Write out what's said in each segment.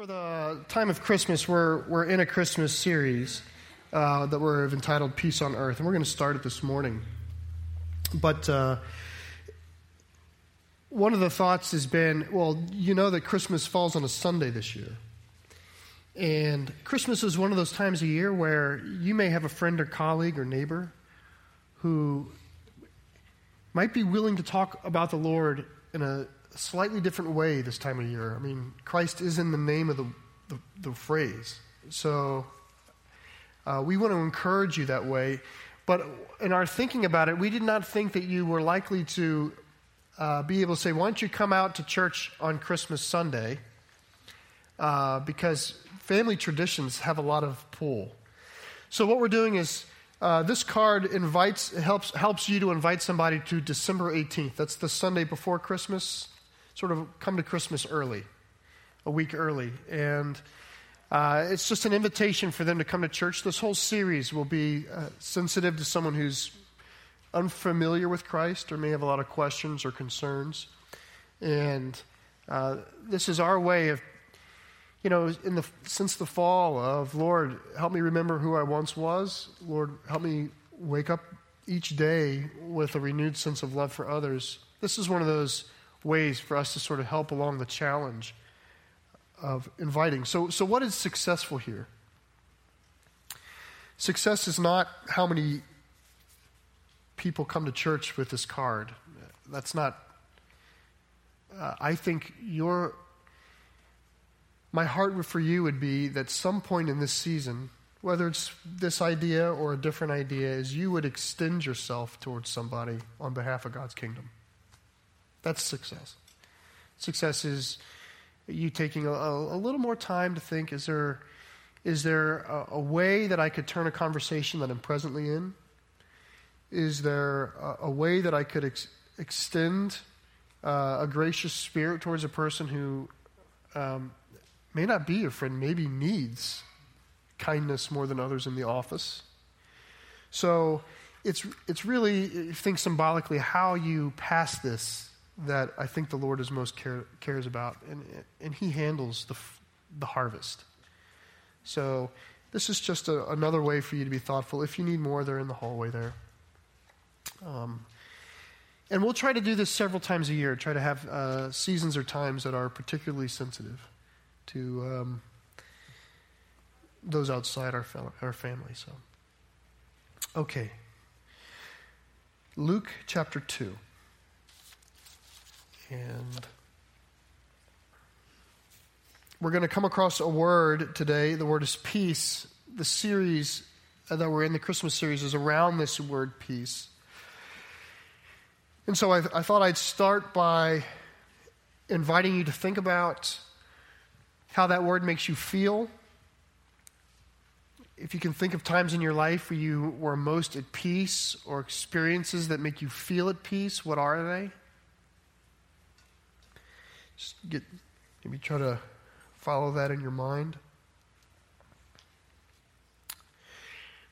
For the time of Christmas, we're, we're in a Christmas series uh, that we're entitled Peace on Earth, and we're going to start it this morning. But uh, one of the thoughts has been well, you know that Christmas falls on a Sunday this year. And Christmas is one of those times a year where you may have a friend or colleague or neighbor who might be willing to talk about the Lord in a slightly different way this time of year. I mean, Christ is in the name of the, the, the phrase. So uh, we want to encourage you that way. But in our thinking about it, we did not think that you were likely to uh, be able to say, why don't you come out to church on Christmas Sunday? Uh, because family traditions have a lot of pull. So what we're doing is uh, this card invites helps helps you to invite somebody to December 18th. That's the Sunday before Christmas sort of come to Christmas early, a week early. And uh, it's just an invitation for them to come to church. This whole series will be uh, sensitive to someone who's unfamiliar with Christ or may have a lot of questions or concerns. And uh, this is our way of, you know, in the, since the fall of, Lord, help me remember who I once was. Lord, help me wake up each day with a renewed sense of love for others. This is one of those ways for us to sort of help along the challenge of inviting. So, so what is successful here? Success is not how many people come to church with this card. That's not. Uh, I think your. My heart for you would be that some point in this season, whether it's this idea or a different idea, is you would extend yourself towards somebody on behalf of God's kingdom. That's success. Success is you taking a, a, little more time to think is there, is there a, a, way that I could turn a conversation that I'm presently in? Is there a, a way that I could ex- extend uh, a gracious spirit towards a person who um, may not be your friend, maybe needs kindness more than others in the office? So it's, it's really, think symbolically, how you pass this that I think the Lord is most care, cares about, and, and He handles the, the harvest. So, this is just a, another way for you to be thoughtful. If you need more, they're in the hallway there. Um, and we'll try to do this several times a year, try to have uh, seasons or times that are particularly sensitive to um, those outside our, our family. So, okay. Luke chapter 2. And we're going to come across a word today. The word is peace. The series that we're in, the Christmas series, is around this word peace. And so I, I thought I'd start by inviting you to think about how that word makes you feel. If you can think of times in your life where you were most at peace or experiences that make you feel at peace, what are they? Just get, maybe try to follow that in your mind.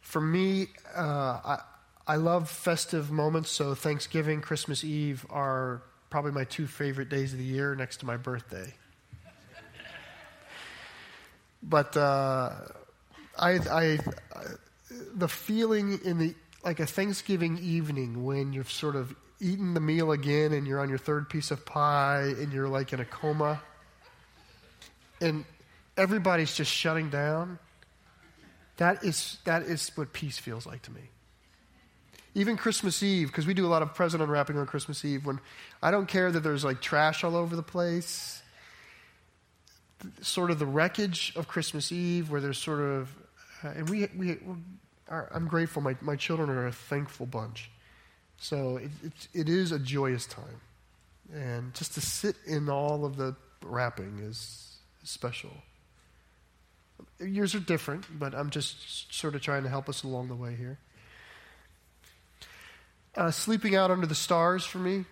For me, uh, I, I love festive moments, so Thanksgiving, Christmas Eve are probably my two favorite days of the year next to my birthday. but uh, I, I, the feeling in the like a Thanksgiving evening when you've sort of eaten the meal again and you're on your third piece of pie and you're like in a coma and everybody's just shutting down, that is, that is what peace feels like to me. Even Christmas Eve, because we do a lot of present unwrapping on Christmas Eve, when I don't care that there's like trash all over the place, sort of the wreckage of Christmas Eve, where there's sort of, uh, and we, we, are, I'm grateful. My, my children are a thankful bunch. So it, it, it is a joyous time. And just to sit in all of the wrapping is special. Yours are different, but I'm just sort of trying to help us along the way here. Uh, sleeping out under the stars for me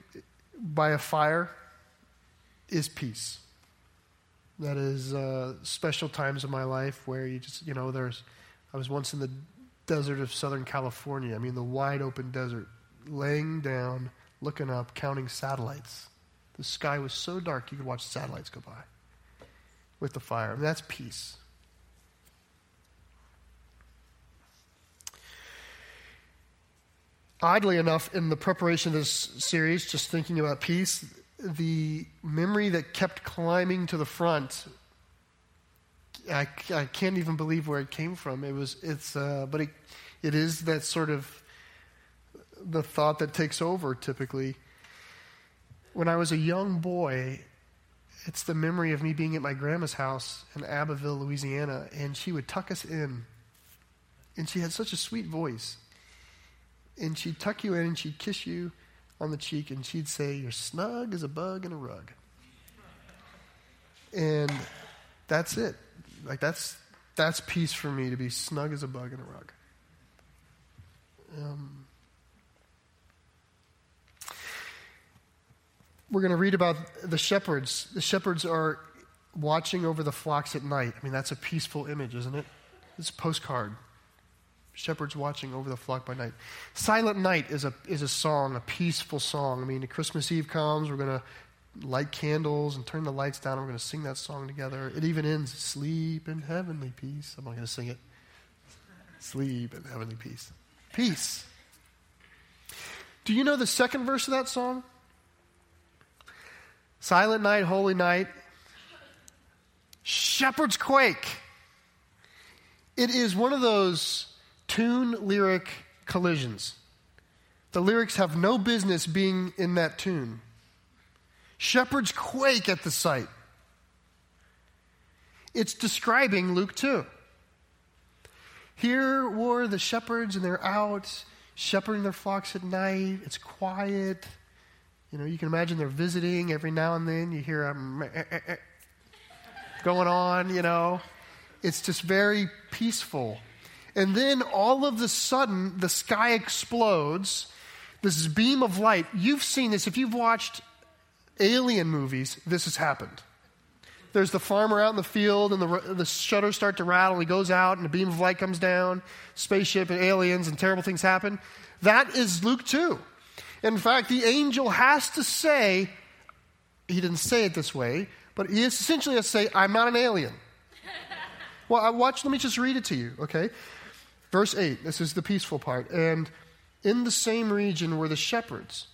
by a fire is peace. That is uh, special times in my life where you just, you know, there's, I was once in the desert of Southern California. I mean, the wide open desert laying down, looking up, counting satellites. The sky was so dark you could watch satellites go by. with the fire. That's peace. Oddly enough, in the preparation of this series, just thinking about peace, the memory that kept climbing to the front, I, I can't even believe where it came from. It was, it's, uh, but it, it is that sort of the thought that takes over typically. When I was a young boy, it's the memory of me being at my grandma's house in Abbeville, Louisiana, and she would tuck us in. And she had such a sweet voice. And she'd tuck you in and she'd kiss you on the cheek and she'd say, You're snug as a bug in a rug. And that's it. Like that's that's peace for me to be snug as a bug in a rug. Um, we're going to read about the shepherds. The shepherds are watching over the flocks at night. I mean, that's a peaceful image, isn't it? It's a postcard. Shepherds watching over the flock by night. Silent Night is a, is a song, a peaceful song. I mean, Christmas Eve comes, we're going to light candles and turn the lights down, and we're going to sing that song together. It even ends, Sleep in heavenly peace. I'm not going to sing it. Sleep in heavenly peace. Peace. Do you know the second verse of that song? Silent night, holy night. Shepherd's quake. It is one of those tune lyric collisions. The lyrics have no business being in that tune. Shepherds quake at the sight. It's describing Luke 2. Here were the shepherds, and they're out shepherding their flocks at night. It's quiet. You know, you can imagine they're visiting every now and then. You hear them eh, eh, eh, going on, you know. It's just very peaceful. And then all of a sudden, the sky explodes. This beam of light. You've seen this. If you've watched alien movies, this has happened. There's the farmer out in the field, and the, the shutters start to rattle. He goes out, and a beam of light comes down. Spaceship and aliens, and terrible things happen. That is Luke 2. In fact, the angel has to say, he didn't say it this way, but he essentially has to say, I'm not an alien. well, I watch, let me just read it to you, okay? Verse 8, this is the peaceful part. And in the same region were the shepherds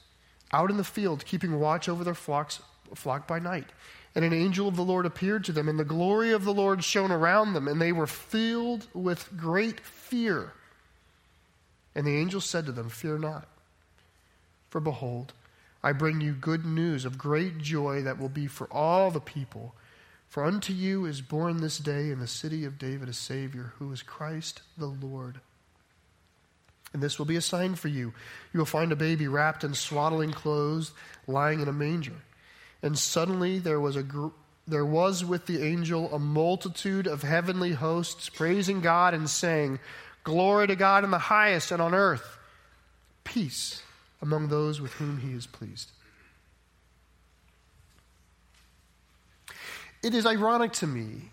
out in the field, keeping watch over their flocks, flock by night. And an angel of the Lord appeared to them, and the glory of the Lord shone around them, and they were filled with great fear. And the angel said to them, Fear not, for behold, I bring you good news of great joy that will be for all the people. For unto you is born this day in the city of David a Savior, who is Christ the Lord. And this will be a sign for you. You will find a baby wrapped in swaddling clothes, lying in a manger. And suddenly there was a gr- there was with the angel a multitude of heavenly hosts praising God and saying, Glory to God in the highest, and on earth, peace among those with whom he is pleased. It is ironic to me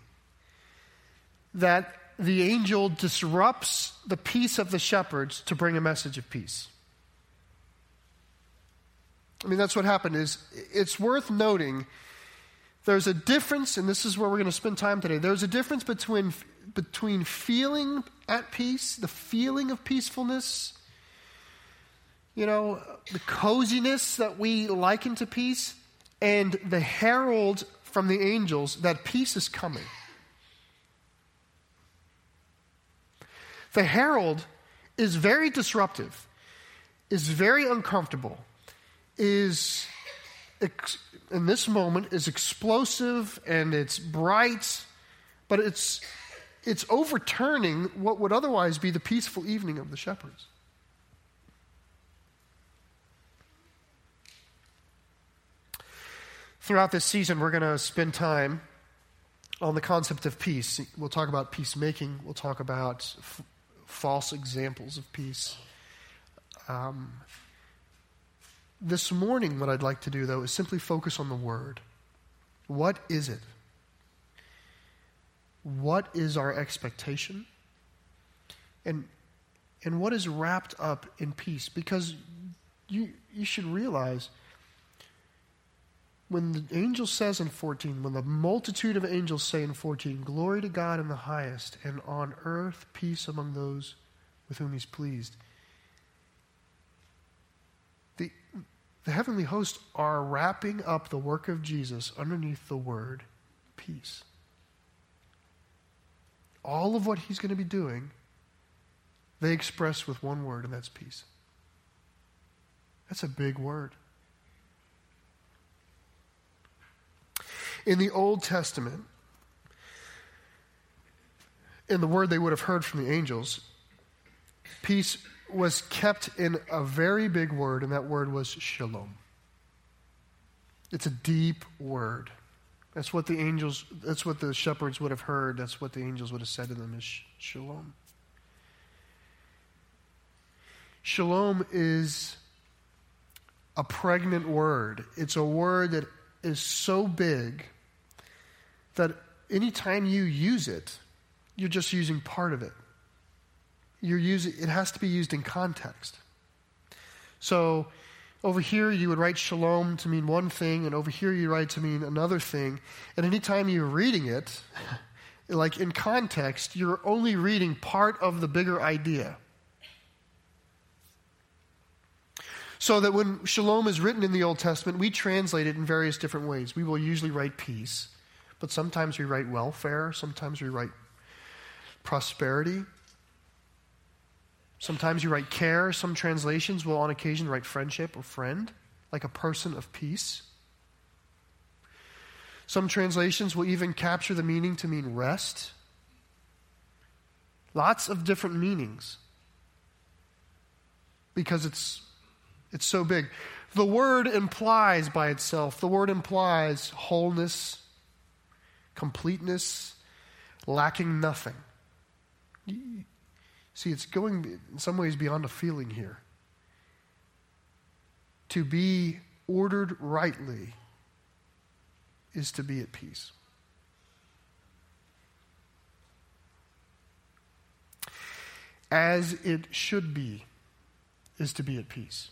that the angel disrupts the peace of the shepherds to bring a message of peace. I mean, that's what happened. Is it's worth noting there's a difference, and this is where we're going to spend time today. There's a difference between between feeling at peace, the feeling of peacefulness, you know, the coziness that we liken to peace, and the herald from the angels that peace is coming. The herald is very disruptive, is very uncomfortable, is in this moment is explosive and it's bright, but it's it's overturning what would otherwise be the peaceful evening of the shepherds. Throughout this season, we're going to spend time on the concept of peace. We'll talk about peacemaking, we'll talk about f- false examples of peace. Um, this morning, what I'd like to do, though, is simply focus on the word. What is it? What is our expectation? And, and what is wrapped up in peace? Because you, you should realize when the angel says in 14, when the multitude of angels say in 14, Glory to God in the highest, and on earth peace among those with whom he's pleased, the, the heavenly hosts are wrapping up the work of Jesus underneath the word peace. All of what he's going to be doing, they express with one word, and that's peace. That's a big word. In the Old Testament, in the word they would have heard from the angels, peace was kept in a very big word, and that word was shalom. It's a deep word. That's what the angels, that's what the shepherds would have heard. That's what the angels would have said to them is shalom. Shalom is a pregnant word. It's a word that is so big that anytime you use it, you're just using part of it. You're using, it has to be used in context. So over here you would write shalom to mean one thing, and over here you write to mean another thing. And anytime you're reading it, like in context, you're only reading part of the bigger idea. So that when shalom is written in the Old Testament, we translate it in various different ways. We will usually write peace, but sometimes we write welfare, sometimes we write prosperity. Sometimes you write care. Some translations will, on occasion, write friendship or friend, like a person of peace. Some translations will even capture the meaning to mean rest. Lots of different meanings because it's it's so big. The word implies by itself, the word implies wholeness, completeness, lacking nothing. See, it's going in some ways beyond a feeling here. To be ordered rightly is to be at peace. As it should be is to be at peace.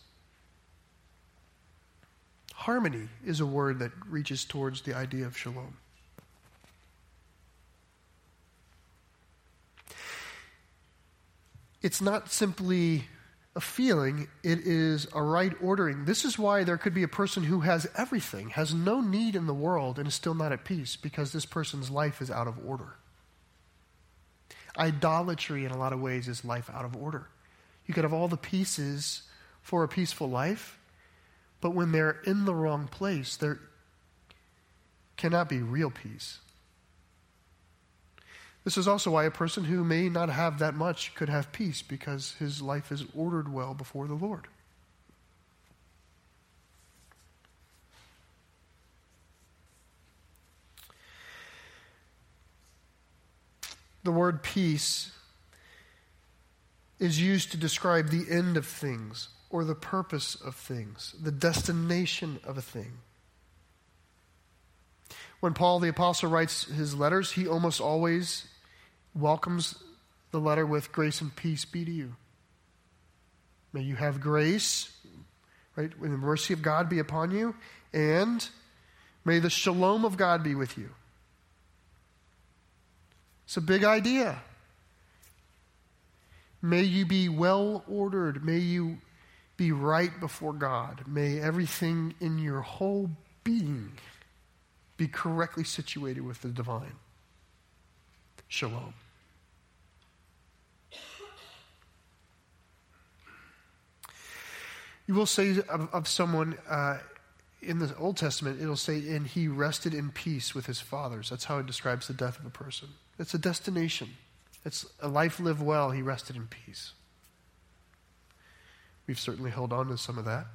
Harmony is a word that reaches towards the idea of shalom. It's not simply a feeling, it is a right ordering. This is why there could be a person who has everything, has no need in the world, and is still not at peace because this person's life is out of order. Idolatry, in a lot of ways, is life out of order. You could have all the pieces for a peaceful life, but when they're in the wrong place, there cannot be real peace. This is also why a person who may not have that much could have peace because his life is ordered well before the Lord. The word peace is used to describe the end of things or the purpose of things, the destination of a thing. When Paul the Apostle writes his letters, he almost always welcomes the letter with grace and peace be to you. May you have grace, right? May the mercy of God be upon you, and may the shalom of God be with you. It's a big idea. May you be well ordered. May you be right before God. May everything in your whole being be correctly situated with the divine. Shalom. You will say of, of someone uh, in the Old Testament, it'll say, and he rested in peace with his fathers. That's how it describes the death of a person. It's a destination, it's a life lived well, he rested in peace. We've certainly held on to some of that.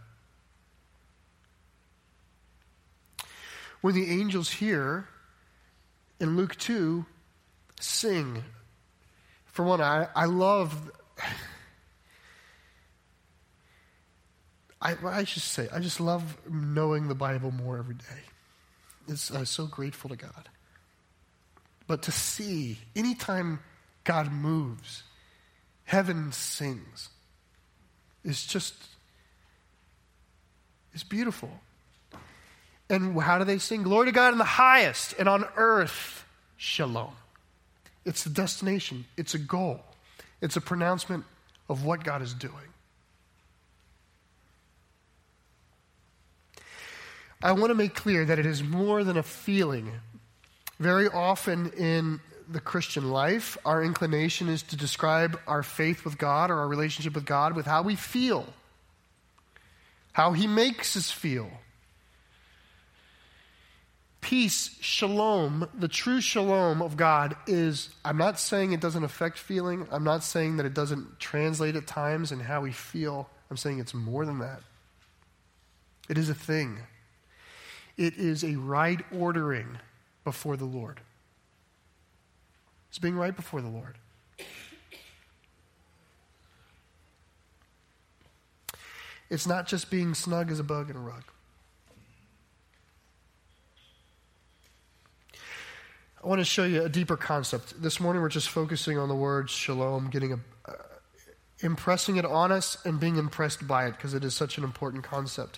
When the angels here in Luke 2 sing, for one, I, I love. I, I should say, I just love knowing the Bible more every day. It's, I'm so grateful to God. But to see, anytime God moves, heaven sings is just is beautiful. And how do they sing? Glory to God in the highest, and on earth, shalom. It's the destination, it's a goal, it's a pronouncement of what God is doing. I want to make clear that it is more than a feeling. Very often in the Christian life, our inclination is to describe our faith with God or our relationship with God with how we feel, how He makes us feel. Peace, shalom, the true shalom of God is, I'm not saying it doesn't affect feeling. I'm not saying that it doesn't translate at times in how we feel. I'm saying it's more than that. It is a thing. It is a right ordering before the Lord. It's being right before the Lord. It's not just being snug as a bug in a rug. I want to show you a deeper concept. This morning we're just focusing on the word shalom, getting a, uh, impressing it on us and being impressed by it because it is such an important concept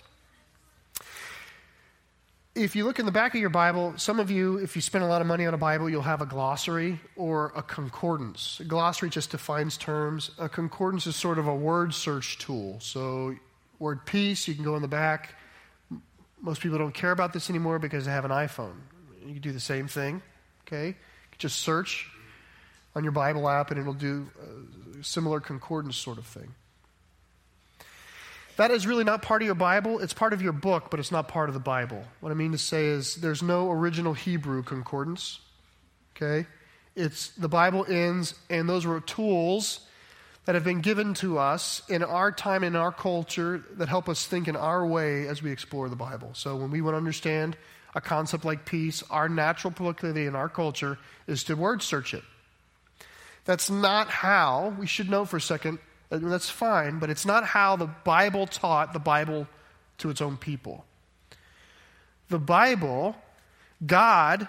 if you look in the back of your Bible, some of you, if you spend a lot of money on a Bible, you'll have a glossary or a concordance. A glossary just defines terms. A concordance is sort of a word search tool. So, word peace, you can go in the back. Most people don't care about this anymore because they have an iPhone. You can do the same thing, okay? Just search on your Bible app and it'll do a similar concordance sort of thing. That is really not part of your Bible. It's part of your book, but it's not part of the Bible. What I mean to say is there's no original Hebrew concordance. Okay? It's the Bible ends, and those were tools that have been given to us in our time, in our culture, that help us think in our way as we explore the Bible. So when we want to understand a concept like peace, our natural proclivity in our culture is to word search it. That's not how, we should know for a second, Uh, that's fine, but it's not how the Bible taught the Bible to its own people. The Bible, God,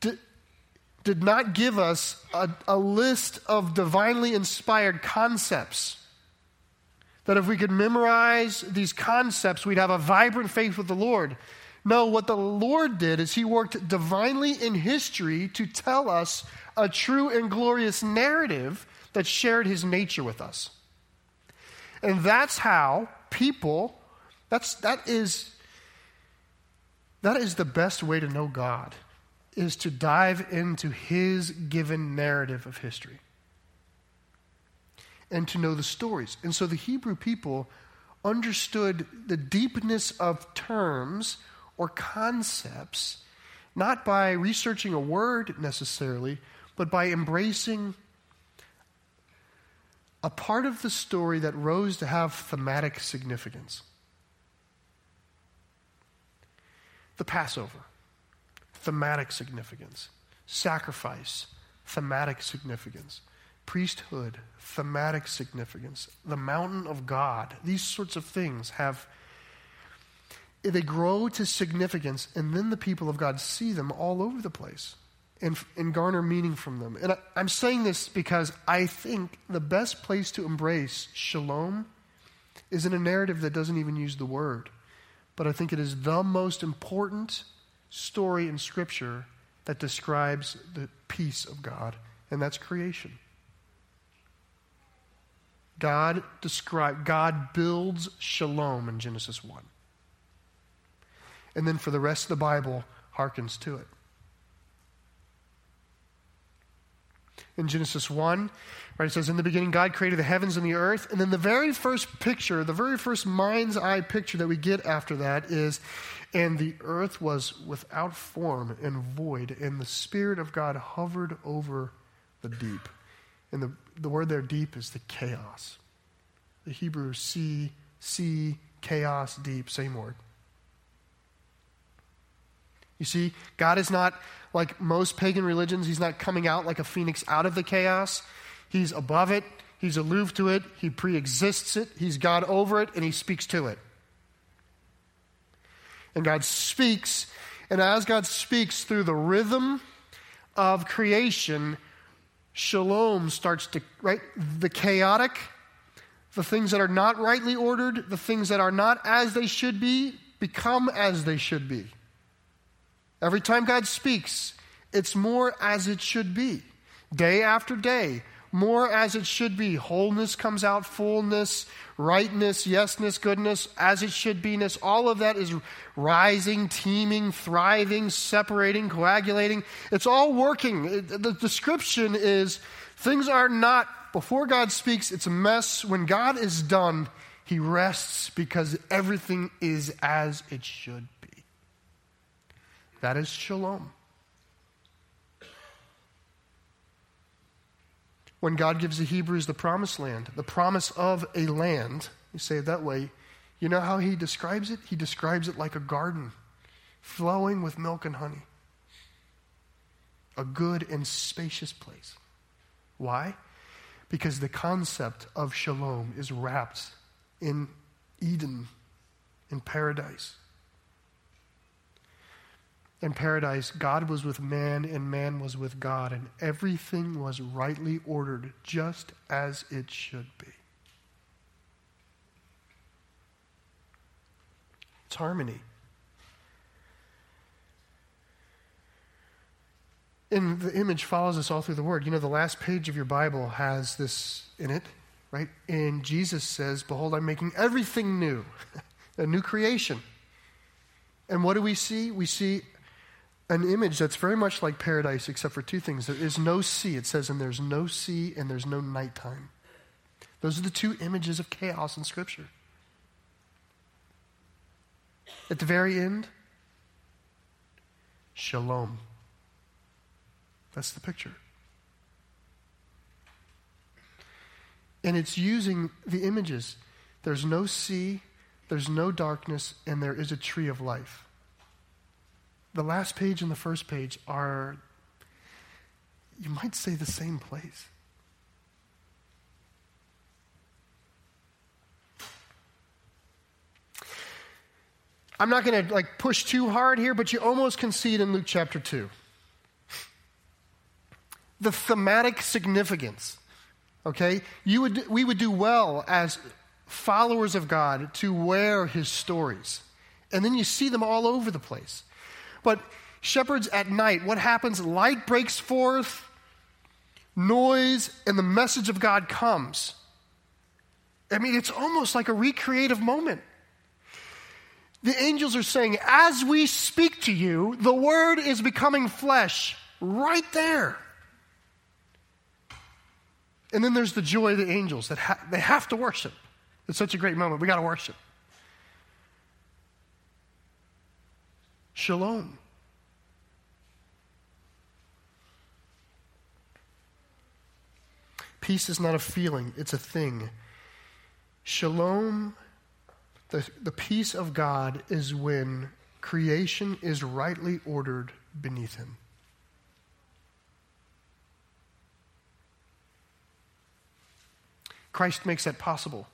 did, did not give us a, a list of divinely inspired concepts. That if we could memorize these concepts, we'd have a vibrant faith with the Lord. No, what the Lord did is He worked divinely in history to tell us a true and glorious narrative that shared his nature with us. And that's how people, that's, that, is, that is the best way to know God, is to dive into his given narrative of history and to know the stories. And so the Hebrew people understood the deepness of terms or concepts not by researching a word necessarily, but by embracing a part of the story that rose to have thematic significance. The Passover, thematic significance. Sacrifice, thematic significance. Priesthood, thematic significance. The mountain of God, these sorts of things have, they grow to significance, and then the people of God see them all over the place and, and garner meaning from them. And I, I'm saying this because I think the best place to embrace shalom is in a narrative that doesn't even use the word. But I think it is the most important story in Scripture that describes the peace of God, and that's creation. God describe God builds shalom in Genesis 1. And then for the rest of the Bible hearkens to it. in Genesis 1. Right, it says, In the beginning, God created the heavens and the earth. And then the very first picture, the very first mind's eye picture that we get after that is, And the earth was without form and void, and the Spirit of God hovered over the deep. And the, the word there, deep, is the chaos. The Hebrew sea, sea, chaos, deep, same word. You see, God is not like most pagan religions, He's not coming out like a phoenix out of the chaos. He's above it, He's aloof to it, He pre exists it, He's God over it, and He speaks to it. And God speaks, and as God speaks through the rhythm of creation, shalom starts to, right? The chaotic, the things that are not rightly ordered, the things that are not as they should be, become as they should be. Every time God speaks, it's more as it should be. Day after day, more as it should be. Wholeness comes out, fullness, rightness, yesness, goodness, as it should be-ness. All of that is rising, teeming, thriving, separating, coagulating. It's all working. The description is things are not, before God speaks, it's a mess. When God is done, he rests because everything is as it should be. That is shalom. when God gives the Hebrews the promised land, the promise of a land, you say it that way, you know how he describes it? He describes it like a garden flowing with milk and honey. A good and spacious place. Why? Because the concept of shalom is wrapped in Eden, in paradise. In paradise, God was with man and man was with God, and everything was rightly ordered just as it should be. It's harmony. And the image follows us all through the Word. You know, the last page of your Bible has this in it, right? And Jesus says, Behold, I'm making everything new, a new creation. And what do we see? We see an image that's very much like paradise, except for two things. There is no sea. It says, and there's no sea and there's no nighttime. Those are the two images of chaos in Scripture. At the very end, shalom. That's the picture. And it's using the images. There's no sea, there's no darkness, and there is a tree of life the last page and the first page are, you might say, the same place. I'm not going to like push too hard here, but you almost can see it in Luke chapter 2. The thematic significance. Okay? You would we would do well as followers of God to wear his stories. And then you see them all over the place. But shepherds at night, what happens? Light breaks forth, noise, and the message of God comes. I mean, it's almost like a recreative moment. The angels are saying, as we speak to you, the word is becoming flesh right there. And then there's the joy of the angels that ha- they have to worship. It's such a great moment. We got to worship. Shalom. Peace is not a feeling, it's a thing. Shalom, the, the peace of God, is when creation is rightly ordered beneath him. Christ makes that possible.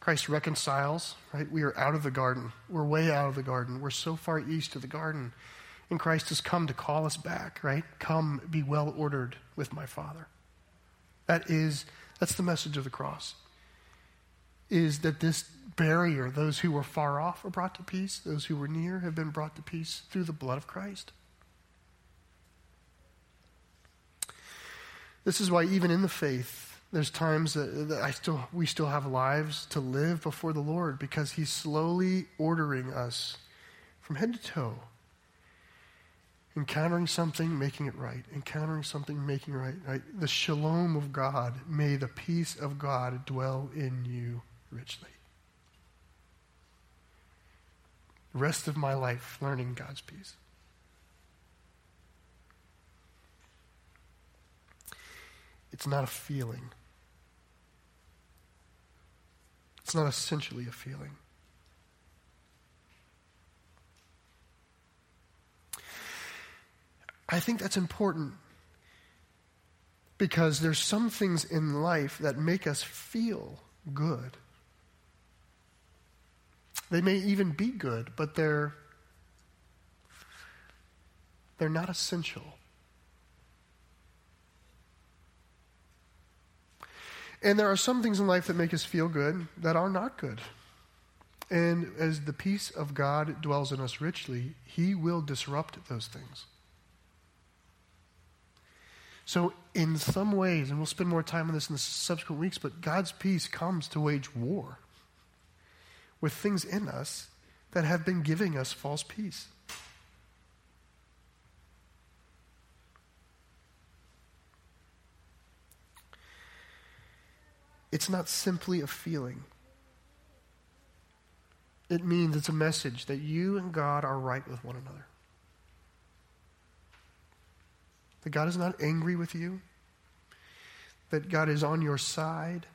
Christ reconciles, right? We are out of the garden. We're way out of the garden. We're so far east of the garden. And Christ has come to call us back, right? Come be well ordered with my Father. That is, that's the message of the cross. Is that this barrier, those who were far off are brought to peace, those who were near have been brought to peace through the blood of Christ. This is why, even in the faith, there's times that, that I still, we still have lives to live before the Lord because He's slowly ordering us from head to toe. Encountering something, making it right. Encountering something, making it right, right. The shalom of God, may the peace of God dwell in you richly. The rest of my life learning God's peace. It's not a feeling. It's not essentially a feeling. I think that's important because there's some things in life that make us feel good. They may even be good, but they're they're not essential. And there are some things in life that make us feel good that are not good. And as the peace of God dwells in us richly, He will disrupt those things. So, in some ways, and we'll spend more time on this in the subsequent weeks, but God's peace comes to wage war with things in us that have been giving us false peace. It's not simply a feeling. It means it's a message that you and God are right with one another. That God is not angry with you, that God is on your side,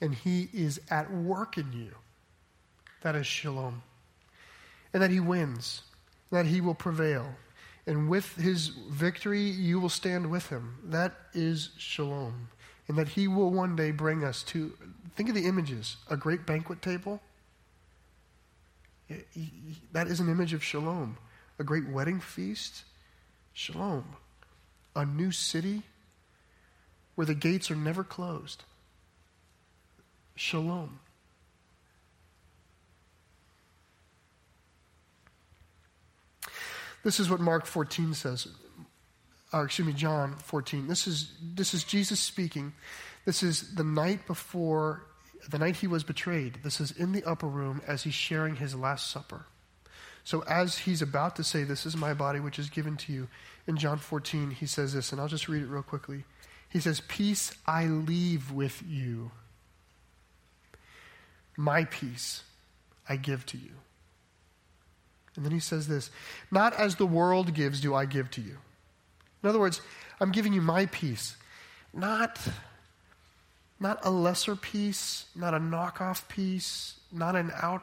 and He is at work in you. That is shalom. And that He wins, that He will prevail. And with His victory, you will stand with Him. That is shalom. And that He will one day bring us to, think of the images a great banquet table. That is an image of shalom. A great wedding feast, shalom a new city where the gates are never closed. Shalom. This is what Mark 14 says. Or excuse me, John 14. This is, this is Jesus speaking. This is the night before, the night he was betrayed. This is in the upper room as he's sharing his Last Supper. So, as he's about to say, This is my body which is given to you, in John 14, he says this, and I'll just read it real quickly. He says, Peace I leave with you, my peace I give to you. And then he says this Not as the world gives, do I give to you. In other words, I'm giving you my peace, not, not a lesser peace, not a knockoff peace, not an out,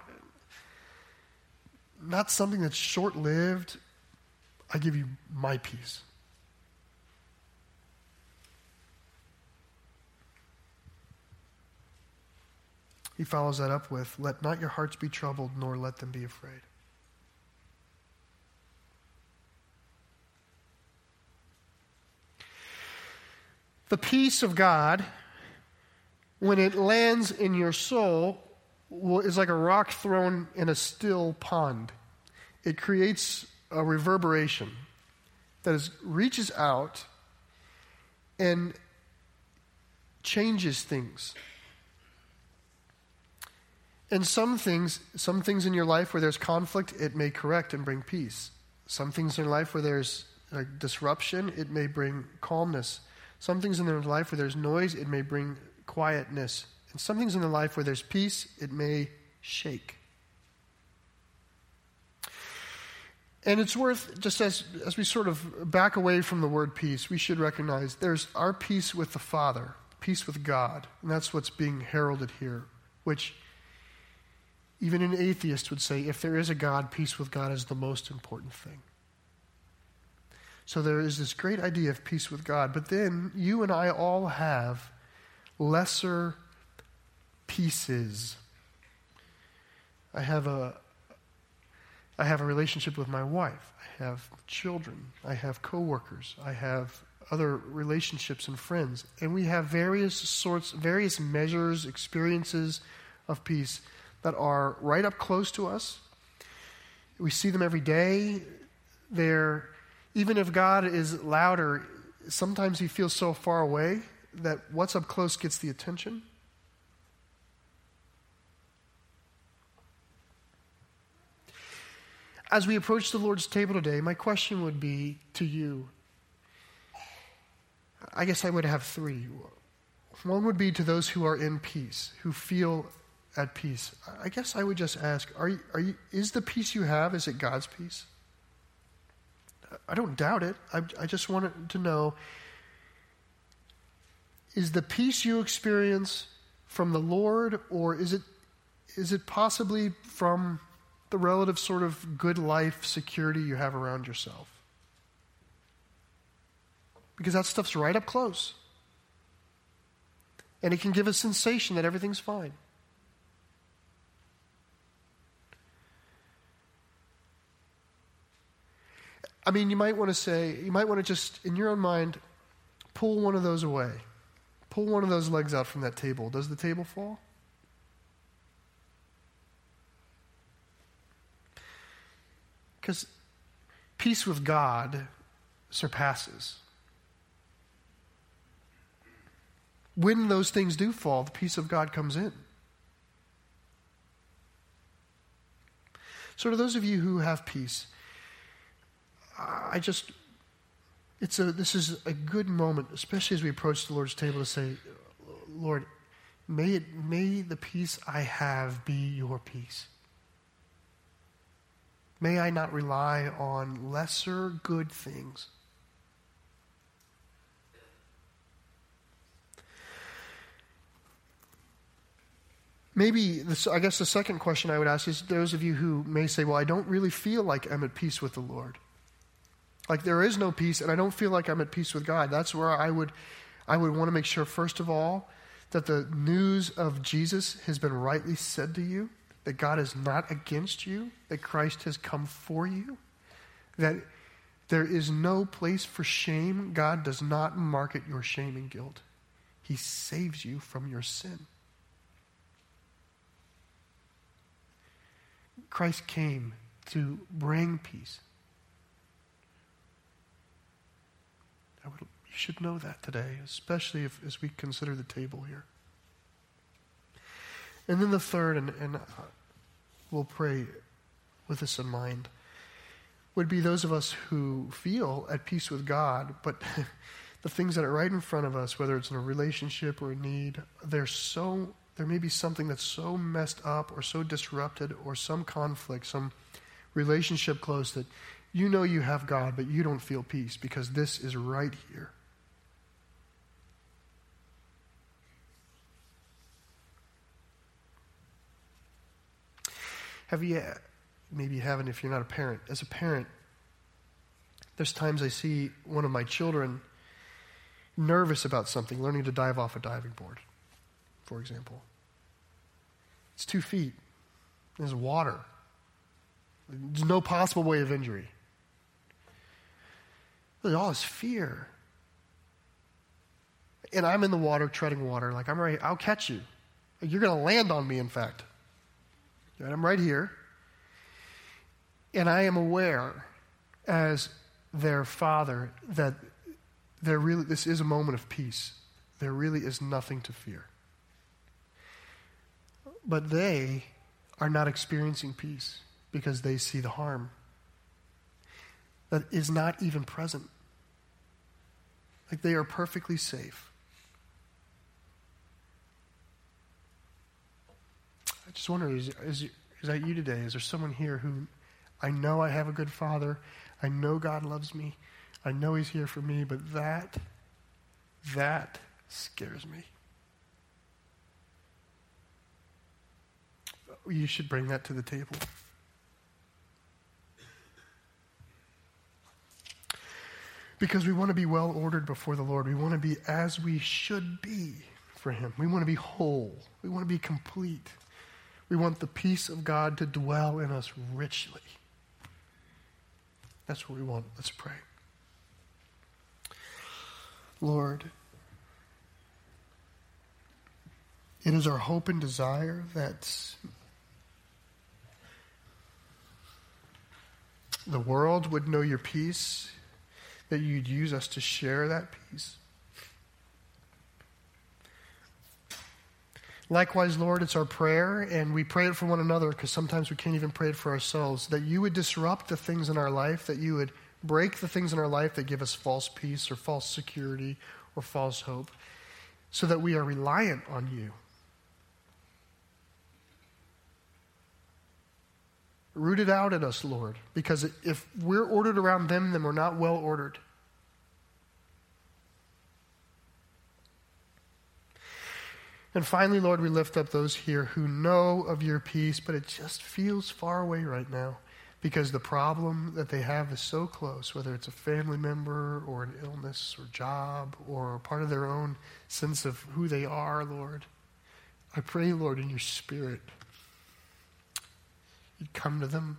not something that's short lived. I give you my peace. He follows that up with, Let not your hearts be troubled, nor let them be afraid. The peace of God, when it lands in your soul, is like a rock thrown in a still pond. It creates a reverberation that is, reaches out and changes things. And some things, some things in your life where there's conflict, it may correct and bring peace. Some things in life where there's disruption, it may bring calmness. Some things in their life where there's noise, it may bring quietness. And some things in their life where there's peace, it may shake. And it's worth, just as, as we sort of back away from the word peace, we should recognize there's our peace with the Father, peace with God. And that's what's being heralded here, which even an atheist would say if there is a God, peace with God is the most important thing. So there is this great idea of peace with God, but then you and I all have lesser pieces. I have a, I have a relationship with my wife. I have children. I have coworkers. I have other relationships and friends. And we have various sorts, various measures, experiences of peace that are right up close to us. We see them every day. They're, even if God is louder, sometimes he feels so far away that what's up close gets the attention. As we approach the Lord's table today, my question would be to you. I guess I would have three. One would be to those who are in peace, who feel at peace. I guess I would just ask, are you, are you, is the peace you have, is it God's peace? I don't doubt it. I, I just wanted to know, is the peace you experience from the Lord, or is it, is it possibly from the relative sort of good life security you have around yourself. Because that stuff's right up close. And it can give a sensation that everything's fine. I mean, you might want to say, you might want to just, in your own mind, pull one of those away. Pull one of those legs out from that table. Does the table fall? Because peace with God surpasses. When those things do fall, the peace of God comes in. So, to those of you who have peace, I just, it's a, this is a good moment, especially as we approach the Lord's table, to say, Lord, may, it, may the peace I have be your peace. May I not rely on lesser good things. Maybe, this, I guess the second question I would ask is those of you who may say, Well, I don't really feel like I'm at peace with the Lord. Like there is no peace, and I don't feel like I'm at peace with God. That's where I would, I would want to make sure, first of all, that the news of Jesus has been rightly said to you, that God is not against you, that Christ has come for you, that there is no place for shame. God does not market your shame and guilt, He saves you from your sin. Christ came to bring peace. Would, you should know that today, especially if, as we consider the table here. And then the third, and, and uh, we'll pray with this in mind, would be those of us who feel at peace with God, but the things that are right in front of us, whether it's in a relationship or a need, they're so there may be something that's so messed up or so disrupted or some conflict, some relationship close that you know you have God, but you don't feel peace because this is right here. Have you, maybe you haven't if you're not a parent. As a parent, there's times I see one of my children nervous about something, learning to dive off a diving board, for example. It's two feet. There's water. There's no possible way of injury. There's all this fear. And I'm in the water, treading water, like I'm right, I'll catch you. You're going to land on me, in fact. And I'm right here. And I am aware, as their father, that there really, this is a moment of peace. There really is nothing to fear. But they are not experiencing peace because they see the harm that is not even present. Like they are perfectly safe. I just wonder is, is, is that you today? Is there someone here who I know I have a good father? I know God loves me. I know He's here for me, but that, that scares me. you should bring that to the table. Because we want to be well ordered before the Lord. We want to be as we should be for Him. We want to be whole. We want to be complete. We want the peace of God to dwell in us richly. That's what we want. Let's pray. Lord, it is our hope and desire that the world would know your peace, that you'd use us to share that peace. Likewise, Lord, it's our prayer, and we pray it for one another because sometimes we can't even pray it for ourselves, that you would disrupt the things in our life, that you would break the things in our life that give us false peace or false security or false hope, so that we are reliant on you. Root it out in us, Lord, because if we're ordered around them, then we're not well ordered. And finally, Lord, we lift up those here who know of your peace, but it just feels far away right now because the problem that they have is so close, whether it's a family member or an illness or job or part of their own sense of who they are, Lord. I pray, Lord, in your spirit You'd come to them,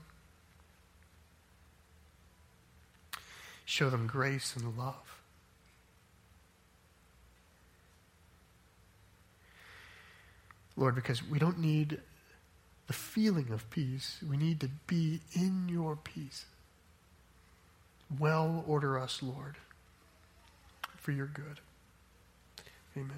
show them grace and love. Lord, because we don't need the feeling of peace. We need to be in your peace. Well order us, Lord, for your good.